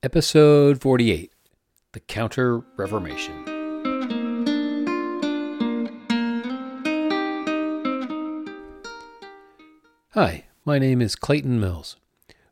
Episode 48 The Counter Reformation. Hi, my name is Clayton Mills.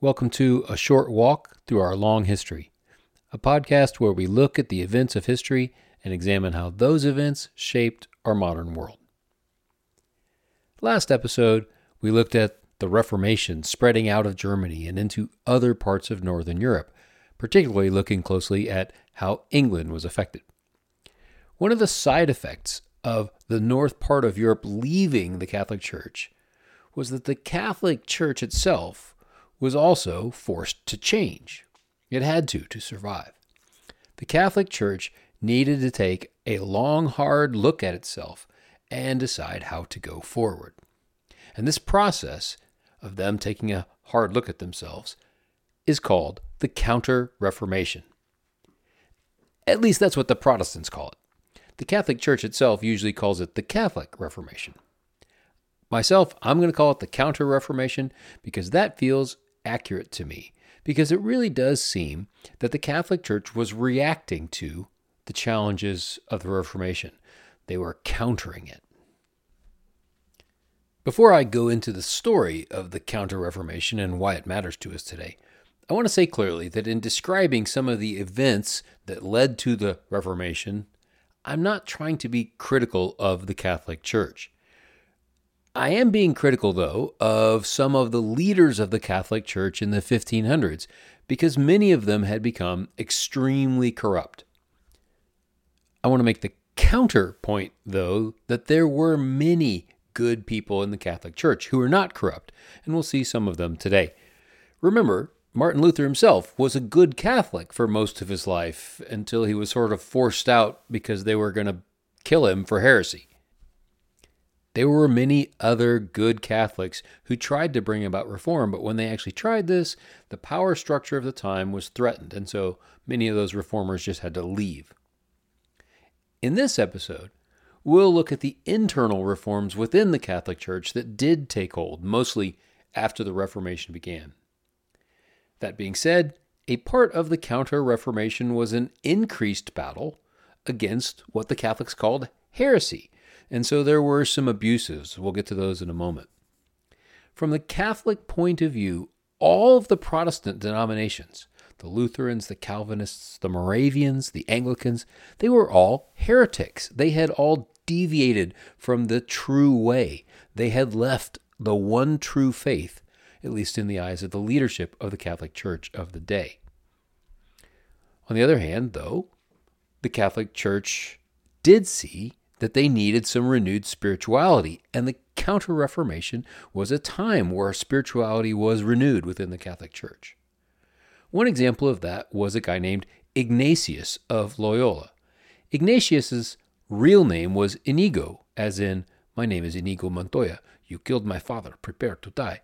Welcome to A Short Walk Through Our Long History, a podcast where we look at the events of history and examine how those events shaped our modern world. Last episode, we looked at the Reformation spreading out of Germany and into other parts of Northern Europe, particularly looking closely at how England was affected. One of the side effects of the north part of Europe leaving the Catholic Church was that the Catholic Church itself was also forced to change. It had to to survive. The Catholic Church needed to take a long, hard look at itself and decide how to go forward. And this process of them taking a hard look at themselves is called the Counter Reformation. At least that's what the Protestants call it. The Catholic Church itself usually calls it the Catholic Reformation. Myself, I'm going to call it the Counter Reformation because that feels accurate to me, because it really does seem that the Catholic Church was reacting to the challenges of the Reformation. They were countering it. Before I go into the story of the Counter Reformation and why it matters to us today, I want to say clearly that in describing some of the events that led to the Reformation, I'm not trying to be critical of the Catholic Church. I am being critical, though, of some of the leaders of the Catholic Church in the 1500s because many of them had become extremely corrupt. I want to make the counterpoint, though, that there were many good people in the Catholic Church who are not corrupt, and we'll see some of them today. Remember, Martin Luther himself was a good Catholic for most of his life until he was sort of forced out because they were going to kill him for heresy. There were many other good Catholics who tried to bring about reform, but when they actually tried this, the power structure of the time was threatened, and so many of those reformers just had to leave. In this episode, we'll look at the internal reforms within the Catholic Church that did take hold, mostly after the Reformation began. That being said, a part of the Counter Reformation was an increased battle against what the Catholics called heresy, and so there were some abuses. We'll get to those in a moment. From the Catholic point of view, all of the Protestant denominations, the Lutherans, the Calvinists, the Moravians, the Anglicans, they were all heretics. They had all deviated from the true way. They had left the one true faith, at least in the eyes of the leadership of the Catholic Church of the day. On the other hand, though, the Catholic Church did see that they needed some renewed spirituality, and the Counter Reformation was a time where spirituality was renewed within the Catholic Church. One example of that was a guy named Ignatius of Loyola. Ignatius's real name was Inigo, as in, My name is Inigo Montoya. You killed my father. Prepare to die.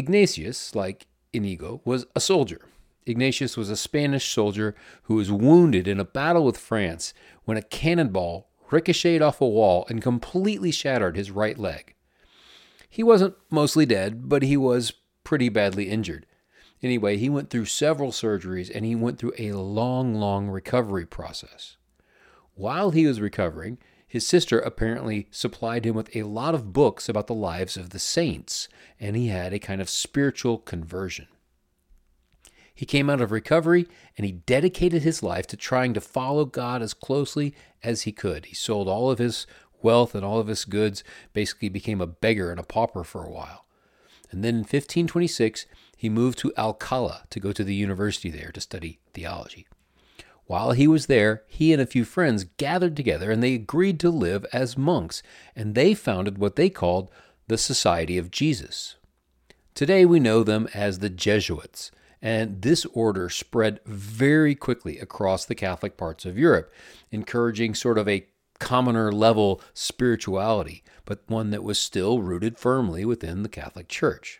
Ignatius, like Inigo, was a soldier. Ignatius was a Spanish soldier who was wounded in a battle with France when a cannonball ricocheted off a wall and completely shattered his right leg. He wasn't mostly dead, but he was pretty badly injured. Anyway, he went through several surgeries and he went through a long, long recovery process. While he was recovering, his sister apparently supplied him with a lot of books about the lives of the saints, and he had a kind of spiritual conversion. He came out of recovery and he dedicated his life to trying to follow God as closely as he could. He sold all of his wealth and all of his goods, basically became a beggar and a pauper for a while. And then in 1526, he moved to Alcala to go to the university there to study theology. While he was there, he and a few friends gathered together and they agreed to live as monks, and they founded what they called the Society of Jesus. Today we know them as the Jesuits, and this order spread very quickly across the Catholic parts of Europe, encouraging sort of a commoner level spirituality, but one that was still rooted firmly within the Catholic Church.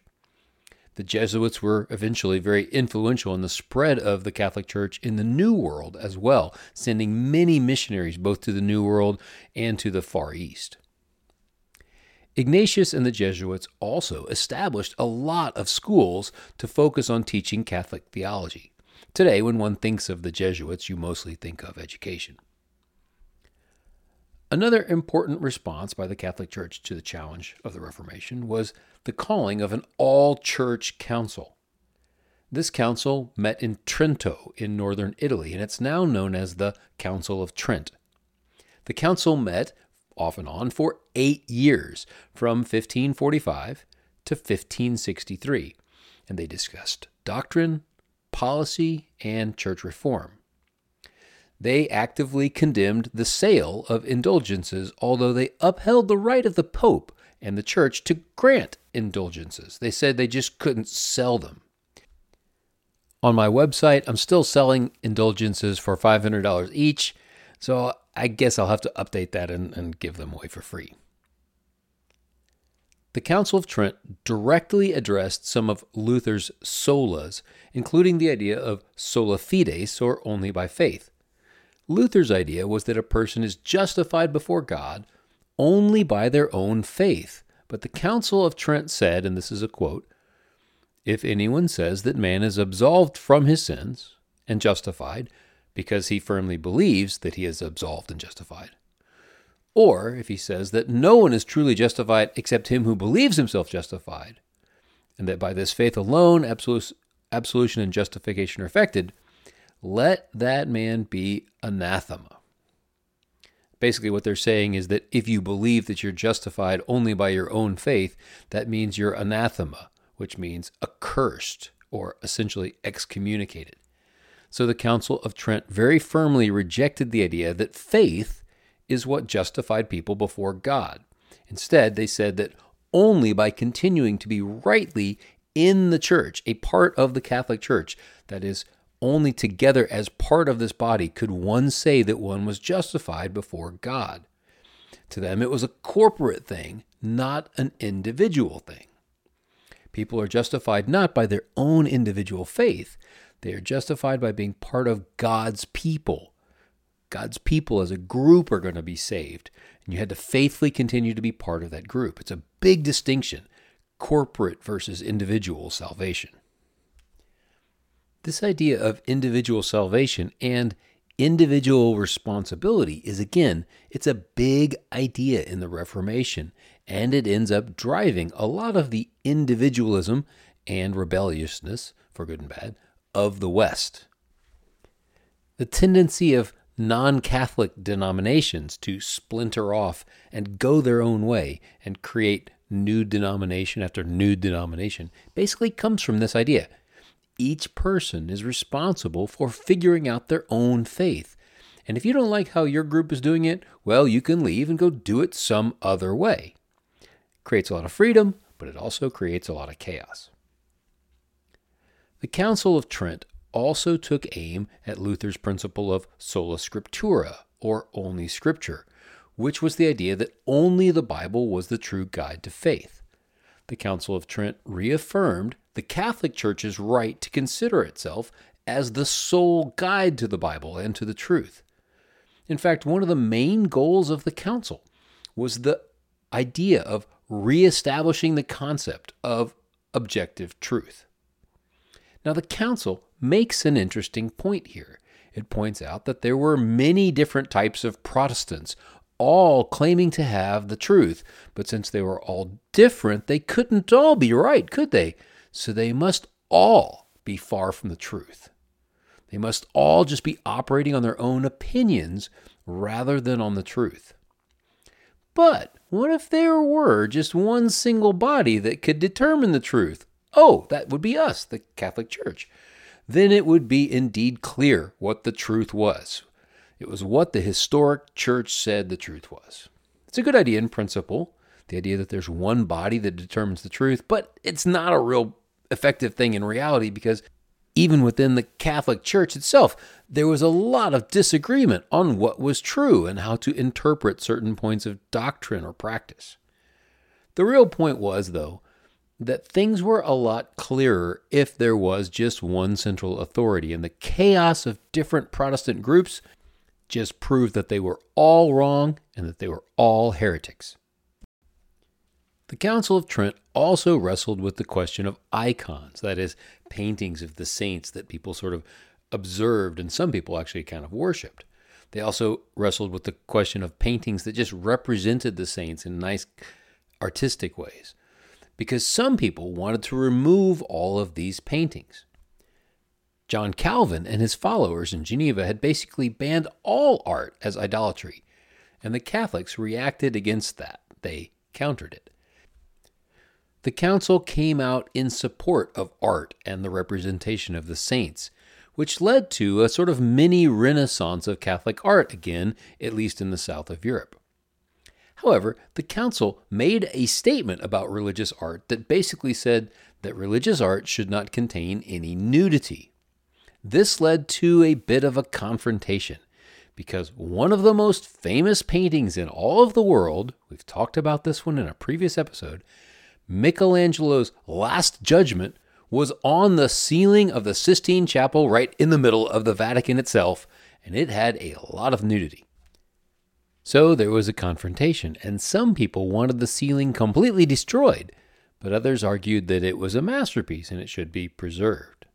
The Jesuits were eventually very influential in the spread of the Catholic Church in the New World as well, sending many missionaries both to the New World and to the Far East. Ignatius and the Jesuits also established a lot of schools to focus on teaching Catholic theology. Today, when one thinks of the Jesuits, you mostly think of education. Another important response by the Catholic Church to the challenge of the Reformation was the calling of an all church council. This council met in Trento in northern Italy, and it's now known as the Council of Trent. The council met off and on for eight years, from 1545 to 1563, and they discussed doctrine, policy, and church reform. They actively condemned the sale of indulgences, although they upheld the right of the Pope and the Church to grant indulgences. They said they just couldn't sell them. On my website, I'm still selling indulgences for $500 each, so I guess I'll have to update that and, and give them away for free. The Council of Trent directly addressed some of Luther's solas, including the idea of sola fides, or only by faith. Luther's idea was that a person is justified before God only by their own faith. But the Council of Trent said, and this is a quote If anyone says that man is absolved from his sins and justified because he firmly believes that he is absolved and justified, or if he says that no one is truly justified except him who believes himself justified, and that by this faith alone absolution and justification are effected, let that man be anathema. Basically, what they're saying is that if you believe that you're justified only by your own faith, that means you're anathema, which means accursed or essentially excommunicated. So the Council of Trent very firmly rejected the idea that faith is what justified people before God. Instead, they said that only by continuing to be rightly in the church, a part of the Catholic Church, that is, only together as part of this body could one say that one was justified before God. To them, it was a corporate thing, not an individual thing. People are justified not by their own individual faith, they are justified by being part of God's people. God's people as a group are going to be saved, and you had to faithfully continue to be part of that group. It's a big distinction corporate versus individual salvation. This idea of individual salvation and individual responsibility is again, it's a big idea in the Reformation, and it ends up driving a lot of the individualism and rebelliousness, for good and bad, of the West. The tendency of non Catholic denominations to splinter off and go their own way and create new denomination after new denomination basically comes from this idea each person is responsible for figuring out their own faith. And if you don't like how your group is doing it, well, you can leave and go do it some other way. It creates a lot of freedom, but it also creates a lot of chaos. The Council of Trent also took aim at Luther's principle of sola scriptura, or only scripture, which was the idea that only the Bible was the true guide to faith. The Council of Trent reaffirmed the Catholic Church's right to consider itself as the sole guide to the Bible and to the truth. In fact, one of the main goals of the Council was the idea of reestablishing the concept of objective truth. Now, the Council makes an interesting point here. It points out that there were many different types of Protestants, all claiming to have the truth, but since they were all different, they couldn't all be right, could they? So they must all be far from the truth. They must all just be operating on their own opinions rather than on the truth. But what if there were just one single body that could determine the truth? Oh, that would be us, the Catholic Church. Then it would be indeed clear what the truth was. It was what the historic church said the truth was. It's a good idea in principle, the idea that there's one body that determines the truth, but it's not a real effective thing in reality because even within the Catholic Church itself, there was a lot of disagreement on what was true and how to interpret certain points of doctrine or practice. The real point was, though, that things were a lot clearer if there was just one central authority, and the chaos of different Protestant groups just proved that they were all wrong and that they were all heretics. The Council of Trent also wrestled with the question of icons, that is, paintings of the saints that people sort of observed and some people actually kind of worshiped. They also wrestled with the question of paintings that just represented the saints in nice artistic ways, because some people wanted to remove all of these paintings. John Calvin and his followers in Geneva had basically banned all art as idolatry, and the Catholics reacted against that. They countered it. The council came out in support of art and the representation of the saints, which led to a sort of mini renaissance of Catholic art again, at least in the south of Europe. However, the council made a statement about religious art that basically said that religious art should not contain any nudity. This led to a bit of a confrontation because one of the most famous paintings in all of the world, we've talked about this one in a previous episode, Michelangelo's Last Judgment was on the ceiling of the Sistine Chapel right in the middle of the Vatican itself, and it had a lot of nudity. So there was a confrontation, and some people wanted the ceiling completely destroyed, but others argued that it was a masterpiece and it should be preserved.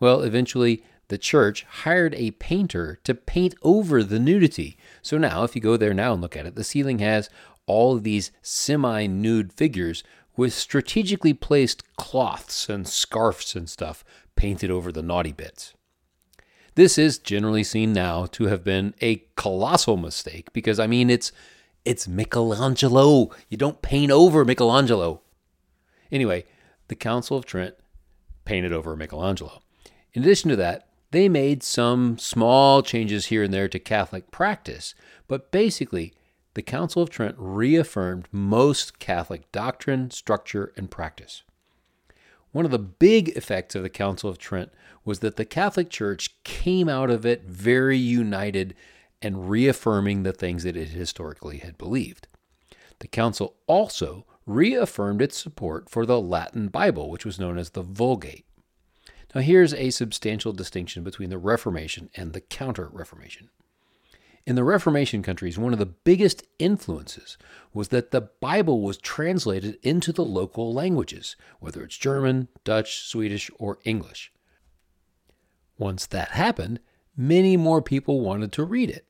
Well, eventually, the church hired a painter to paint over the nudity. So now, if you go there now and look at it, the ceiling has all these semi nude figures with strategically placed cloths and scarfs and stuff painted over the naughty bits. This is generally seen now to have been a colossal mistake because I mean it's it's Michelangelo. You don't paint over Michelangelo. Anyway, the Council of Trent painted over Michelangelo. In addition to that, they made some small changes here and there to Catholic practice, but basically the Council of Trent reaffirmed most Catholic doctrine, structure, and practice. One of the big effects of the Council of Trent was that the Catholic Church came out of it very united and reaffirming the things that it historically had believed. The Council also reaffirmed its support for the Latin Bible, which was known as the Vulgate. Now, here's a substantial distinction between the Reformation and the Counter Reformation. In the Reformation countries, one of the biggest influences was that the Bible was translated into the local languages, whether it's German, Dutch, Swedish, or English. Once that happened, many more people wanted to read it.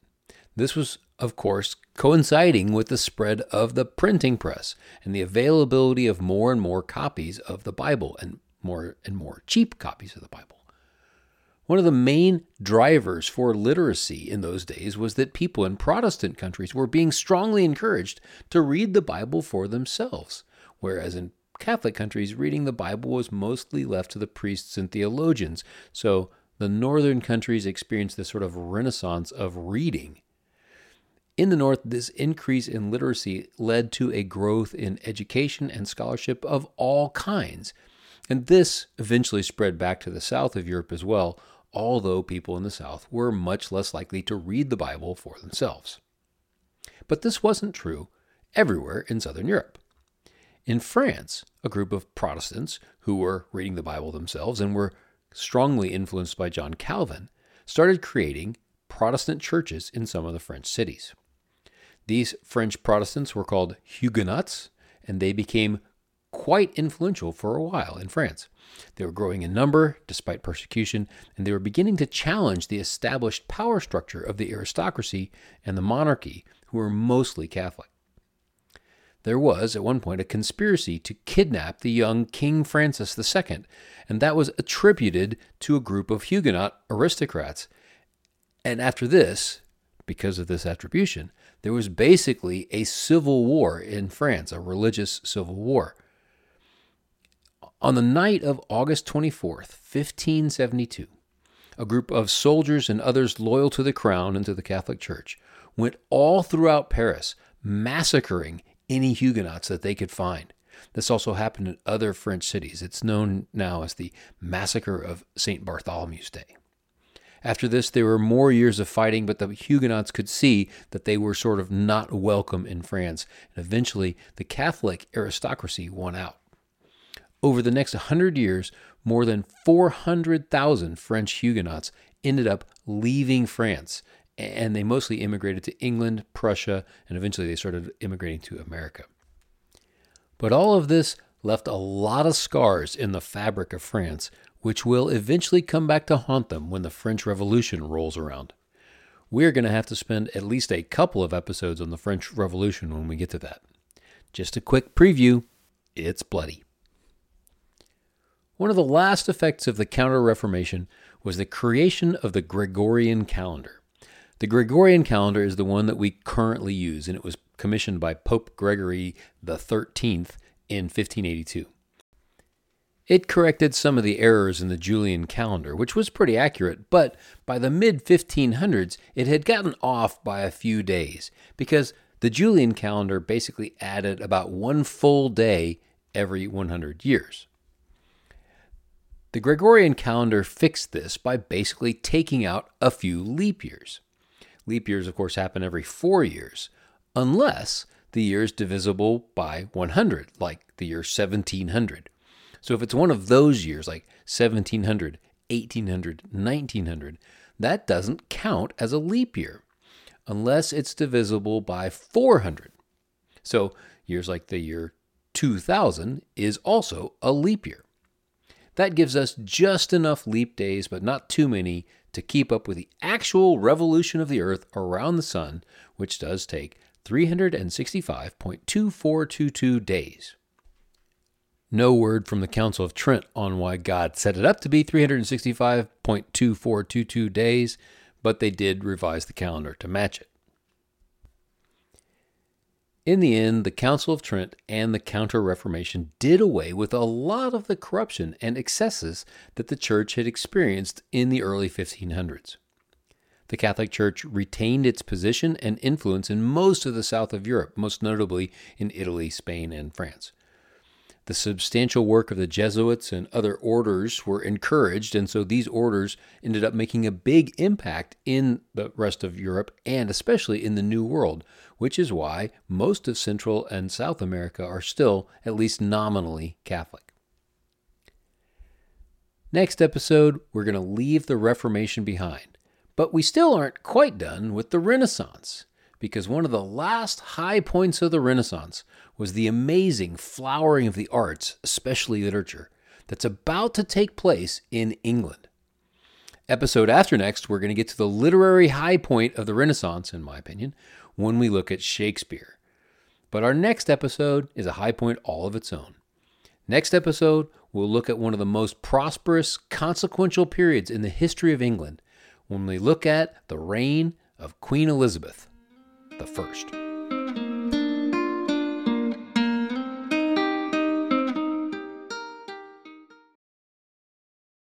This was, of course, coinciding with the spread of the printing press and the availability of more and more copies of the Bible and more and more cheap copies of the Bible. One of the main drivers for literacy in those days was that people in Protestant countries were being strongly encouraged to read the Bible for themselves, whereas in Catholic countries, reading the Bible was mostly left to the priests and theologians. So the northern countries experienced this sort of renaissance of reading. In the North, this increase in literacy led to a growth in education and scholarship of all kinds. And this eventually spread back to the south of Europe as well, although people in the South were much less likely to read the Bible for themselves. But this wasn't true everywhere in Southern Europe. In France, a group of Protestants who were reading the Bible themselves and were strongly influenced by John Calvin started creating Protestant churches in some of the French cities. These French Protestants were called Huguenots, and they became quite influential for a while in France. They were growing in number despite persecution, and they were beginning to challenge the established power structure of the aristocracy and the monarchy, who were mostly Catholic. There was, at one point, a conspiracy to kidnap the young King Francis II, and that was attributed to a group of Huguenot aristocrats. And after this, because of this attribution, there was basically a civil war in France, a religious civil war. On the night of August 24th, 1572, a group of soldiers and others loyal to the crown and to the Catholic Church went all throughout Paris, massacring any Huguenots that they could find. This also happened in other French cities. It's known now as the Massacre of St. Bartholomew's Day. After this, there were more years of fighting, but the Huguenots could see that they were sort of not welcome in France, and eventually the Catholic aristocracy won out. Over the next 100 years, more than 400,000 French Huguenots ended up leaving France, and they mostly immigrated to England, Prussia, and eventually they started immigrating to America. But all of this left a lot of scars in the fabric of France, which will eventually come back to haunt them when the French Revolution rolls around. We're going to have to spend at least a couple of episodes on the French Revolution when we get to that. Just a quick preview it's bloody. One of the last effects of the Counter Reformation was the creation of the Gregorian calendar. The Gregorian calendar is the one that we currently use, and it was commissioned by Pope Gregory XIII in 1582. It corrected some of the errors in the Julian calendar, which was pretty accurate, but by the mid 1500s, it had gotten off by a few days because the Julian calendar basically added about one full day every 100 years. The Gregorian calendar fixed this by basically taking out a few leap years. Leap years, of course, happen every four years, unless the year is divisible by 100, like the year 1700. So if it's one of those years, like 1700, 1800, 1900, that doesn't count as a leap year unless it's divisible by 400. So years like the year 2000 is also a leap year. That gives us just enough leap days, but not too many, to keep up with the actual revolution of the Earth around the Sun, which does take 365.2422 days. No word from the Council of Trent on why God set it up to be 365.2422 days, but they did revise the calendar to match it. In the end, the Council of Trent and the Counter Reformation did away with a lot of the corruption and excesses that the Church had experienced in the early 1500s. The Catholic Church retained its position and influence in most of the south of Europe, most notably in Italy, Spain, and France. The substantial work of the Jesuits and other orders were encouraged, and so these orders ended up making a big impact in the rest of Europe and especially in the New World, which is why most of Central and South America are still, at least nominally, Catholic. Next episode, we're going to leave the Reformation behind, but we still aren't quite done with the Renaissance because one of the last high points of the Renaissance was the amazing flowering of the arts, especially literature, that's about to take place in England. Episode after next, we're going to get to the literary high point of the Renaissance, in my opinion, when we look at Shakespeare. But our next episode is a high point all of its own. Next episode, we'll look at one of the most prosperous, consequential periods in the history of England when we look at the reign of Queen Elizabeth the first.